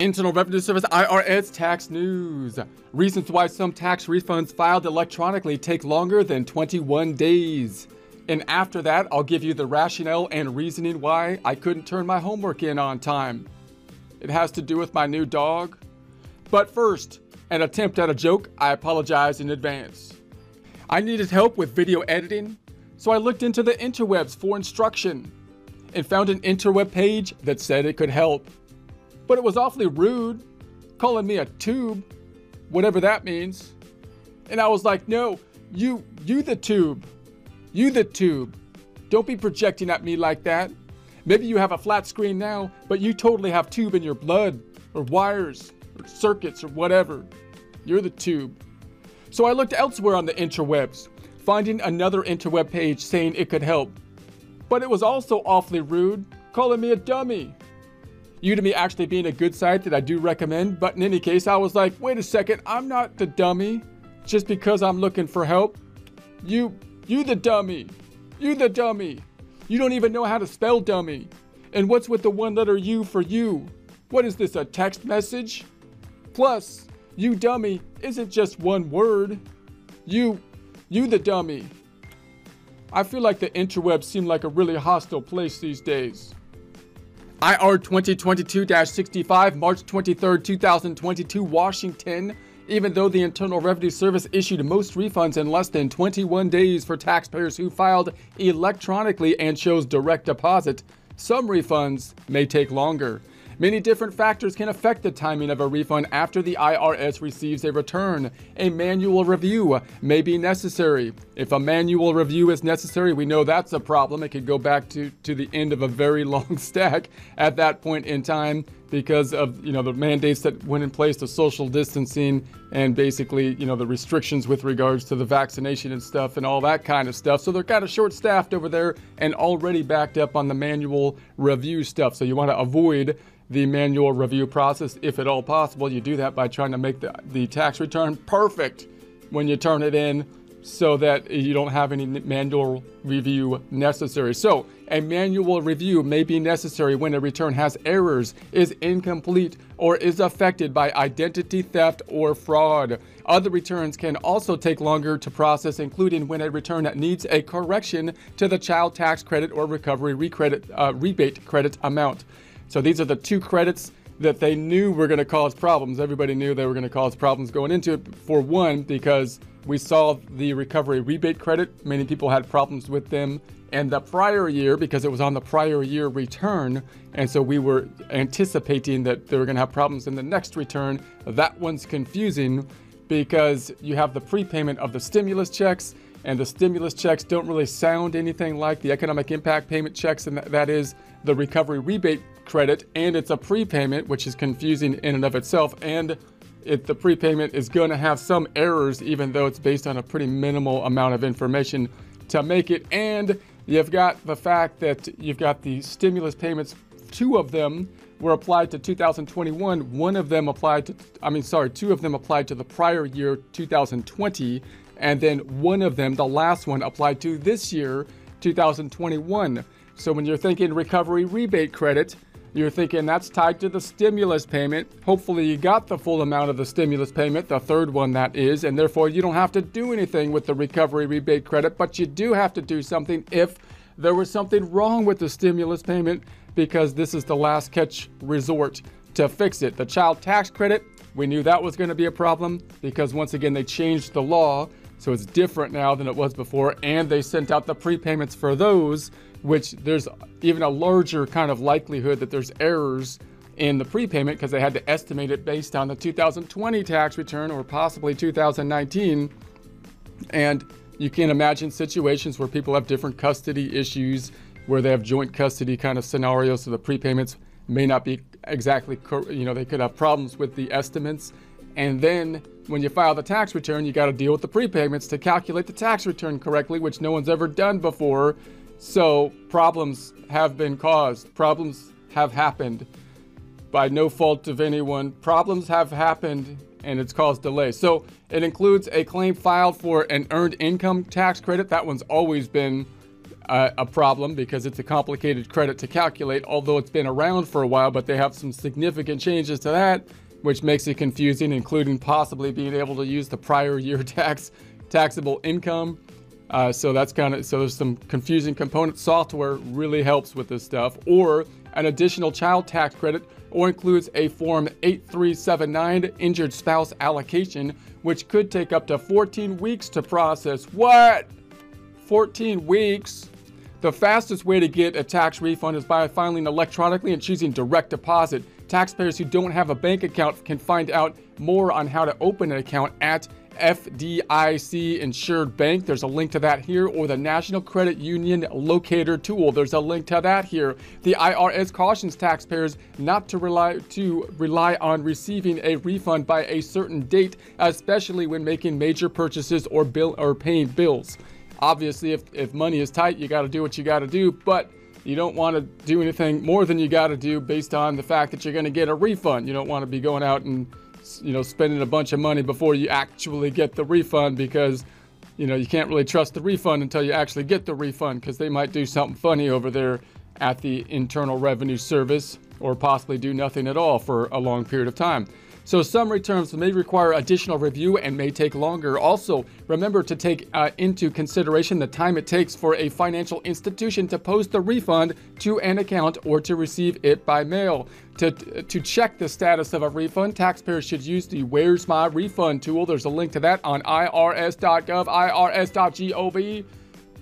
Internal Revenue Service IRS tax news. Reasons why some tax refunds filed electronically take longer than 21 days. And after that, I'll give you the rationale and reasoning why I couldn't turn my homework in on time. It has to do with my new dog. But first, an attempt at a joke, I apologize in advance. I needed help with video editing, so I looked into the interwebs for instruction and found an interweb page that said it could help but it was awfully rude, calling me a tube, whatever that means. And I was like, no, you, you the tube. You the tube. Don't be projecting at me like that. Maybe you have a flat screen now, but you totally have tube in your blood, or wires, or circuits, or whatever. You're the tube. So I looked elsewhere on the interwebs, finding another interweb page saying it could help. But it was also awfully rude, calling me a dummy. Udemy actually being a good site that I do recommend, but in any case, I was like, wait a second, I'm not the dummy just because I'm looking for help. You, you the dummy. You the dummy. You don't even know how to spell dummy. And what's with the one letter U for you? What is this, a text message? Plus, you dummy isn't just one word. You, you the dummy. I feel like the interwebs seem like a really hostile place these days. IR 2022-65, March 23, 2022, Washington. Even though the Internal Revenue Service issued most refunds in less than 21 days for taxpayers who filed electronically and chose direct deposit, some refunds may take longer. Many different factors can affect the timing of a refund after the IRS receives a return. A manual review may be necessary. If a manual review is necessary, we know that's a problem. It could go back to, to the end of a very long stack at that point in time because of you know the mandates that went in place, the social distancing, and basically you know the restrictions with regards to the vaccination and stuff and all that kind of stuff. So they're kind of short-staffed over there and already backed up on the manual review stuff. So you want to avoid the manual review process if at all possible. You do that by trying to make the, the tax return perfect when you turn it in so that you don't have any manual review necessary. So, a manual review may be necessary when a return has errors, is incomplete, or is affected by identity theft or fraud. Other returns can also take longer to process, including when a return needs a correction to the child tax credit or recovery recredit, uh, rebate credit amount. So these are the two credits that they knew were going to cause problems. Everybody knew they were going to cause problems going into it. For one, because we saw the recovery rebate credit, many people had problems with them. And the prior year, because it was on the prior year return, and so we were anticipating that they were going to have problems in the next return. That one's confusing because you have the prepayment of the stimulus checks, and the stimulus checks don't really sound anything like the economic impact payment checks, and that is the recovery rebate credit, and it's a prepayment, which is confusing in and of itself. And it, the prepayment is going to have some errors, even though it's based on a pretty minimal amount of information to make it. And you've got the fact that you've got the stimulus payments, two of them were applied to 2021. One of them applied to, I mean, sorry, two of them applied to the prior year, 2020. And then one of them, the last one, applied to this year, 2021. So when you're thinking recovery rebate credit, you're thinking that's tied to the stimulus payment. Hopefully, you got the full amount of the stimulus payment, the third one that is, and therefore you don't have to do anything with the recovery rebate credit, but you do have to do something if there was something wrong with the stimulus payment because this is the last catch resort to fix it. The child tax credit, we knew that was going to be a problem because once again they changed the law, so it's different now than it was before, and they sent out the prepayments for those which there's even a larger kind of likelihood that there's errors in the prepayment because they had to estimate it based on the 2020 tax return or possibly 2019. And you can imagine situations where people have different custody issues, where they have joint custody kind of scenarios, so the prepayments may not be exactly, you know, they could have problems with the estimates. And then when you file the tax return, you got to deal with the prepayments to calculate the tax return correctly, which no one's ever done before. So problems have been caused. Problems have happened by no fault of anyone. Problems have happened and it's caused delays. So it includes a claim filed for an earned income tax credit. That one's always been a problem because it's a complicated credit to calculate, although it's been around for a while, but they have some significant changes to that, which makes it confusing, including possibly being able to use the prior year tax taxable income. Uh, so that's kind of so there's some confusing component. Software really helps with this stuff. Or an additional child tax credit or includes a form 8379 injured spouse allocation which could take up to 14 weeks to process. What? 14 weeks? The fastest way to get a tax refund is by filing electronically and choosing direct deposit taxpayers who don't have a bank account can find out more on how to open an account at FDIC insured bank. There's a link to that here, or the National Credit Union Locator tool. There's a link to that here. The IRS cautions taxpayers not to rely to rely on receiving a refund by a certain date, especially when making major purchases or bill or paying bills. Obviously, if, if money is tight, you got to do what you got to do, but you don't want to do anything more than you got to do based on the fact that you're going to get a refund. You don't want to be going out and you know, spending a bunch of money before you actually get the refund because, you know, you can't really trust the refund until you actually get the refund because they might do something funny over there at the Internal Revenue Service or possibly do nothing at all for a long period of time. So some returns may require additional review and may take longer. Also, remember to take uh, into consideration the time it takes for a financial institution to post a refund to an account or to receive it by mail. To, to check the status of a refund, taxpayers should use the Where's My Refund tool. There's a link to that on irs.gov, irs.gov,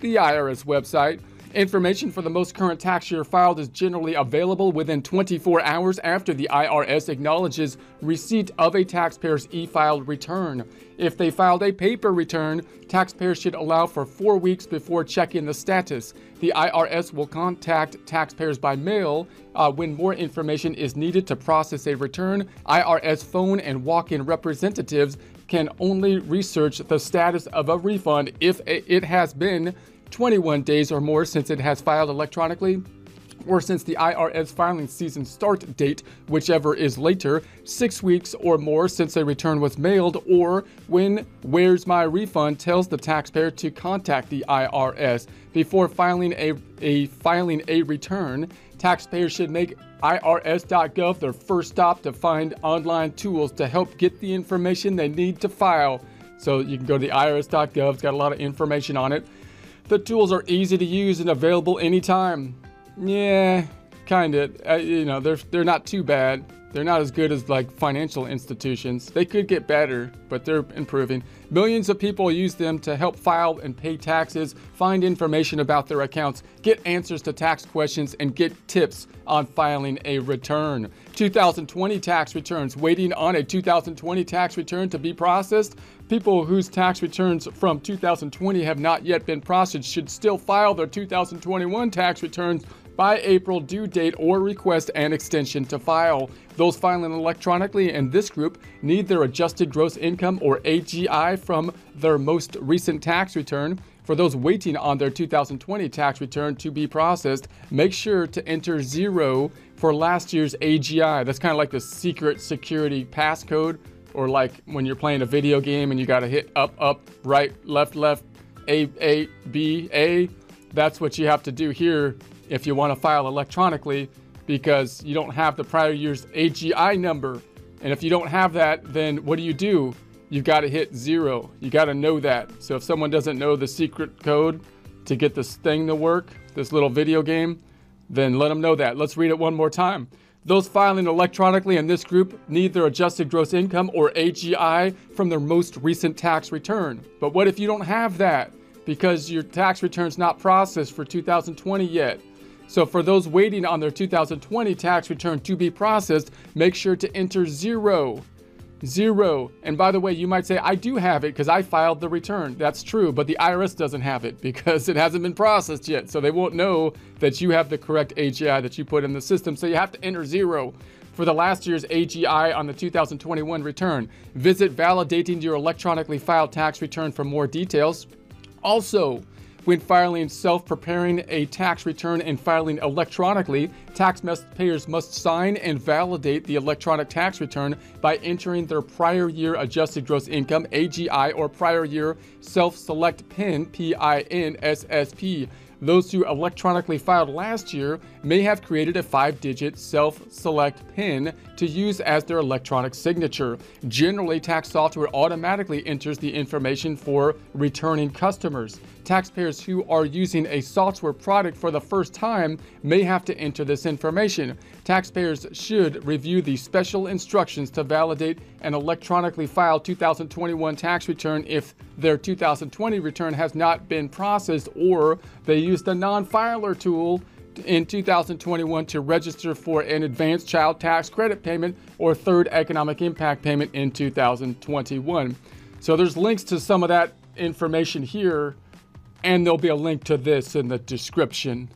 the IRS website. Information for the most current tax year filed is generally available within 24 hours after the IRS acknowledges receipt of a taxpayer's e filed return. If they filed a paper return, taxpayers should allow for four weeks before checking the status. The IRS will contact taxpayers by mail uh, when more information is needed to process a return. IRS phone and walk in representatives can only research the status of a refund if it has been 21 days or more since it has filed electronically or since the IRS filing season start date, whichever is later, six weeks or more since a return was mailed, or when Where's My Refund tells the taxpayer to contact the IRS before filing a, a filing a return. Taxpayers should make IRS.gov their first stop to find online tools to help get the information they need to file. So you can go to the IRS.gov, it's got a lot of information on it. The tools are easy to use and available anytime. Yeah, kind of. Uh, you know, they're they're not too bad. They're not as good as like financial institutions. They could get better, but they're improving. Millions of people use them to help file and pay taxes, find information about their accounts, get answers to tax questions, and get tips on filing a return. 2020 tax returns waiting on a 2020 tax return to be processed. People whose tax returns from 2020 have not yet been processed should still file their 2021 tax returns by April due date or request an extension to file. Those filing electronically in this group need their adjusted gross income or AGI from their most recent tax return. For those waiting on their 2020 tax return to be processed, make sure to enter zero for last year's AGI. That's kind of like the secret security passcode, or like when you're playing a video game and you got to hit up, up, right, left, left, A, A, B, A. That's what you have to do here if you want to file electronically because you don't have the prior year's AGI number. And if you don't have that, then what do you do? You've got to hit zero. You got to know that. So if someone doesn't know the secret code to get this thing to work, this little video game, then let them know that. Let's read it one more time. Those filing electronically in this group need their adjusted gross income or AGI from their most recent tax return. But what if you don't have that because your tax return's not processed for 2020 yet? So for those waiting on their 2020 tax return to be processed, make sure to enter zero. Zero. And by the way, you might say, I do have it because I filed the return. That's true, but the IRS doesn't have it because it hasn't been processed yet. So they won't know that you have the correct AGI that you put in the system. So you have to enter zero for the last year's AGI on the 2021 return. Visit validating your electronically filed tax return for more details. Also, when filing self preparing a tax return and filing electronically, taxpayers must sign and validate the electronic tax return by entering their prior year adjusted gross income AGI or prior year self select PIN PIN SSP Those who electronically filed last year may have created a five digit self select PIN to use as their electronic signature. Generally, tax software automatically enters the information for returning customers. Taxpayers who are using a software product for the first time may have to enter this information. Taxpayers should review the special instructions to validate an electronically filed 2021 tax return if their 2020 return has not been processed or they used the non filer tool in 2021 to register for an advanced child tax credit payment or third economic impact payment in 2021. So there's links to some of that information here, and there'll be a link to this in the description.